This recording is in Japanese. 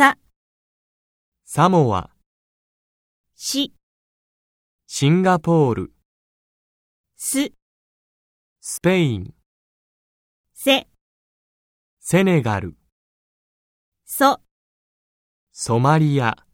さ、サモア、し、シンガポール、す、スペイン、せ、セネガル、そ。ソマリア。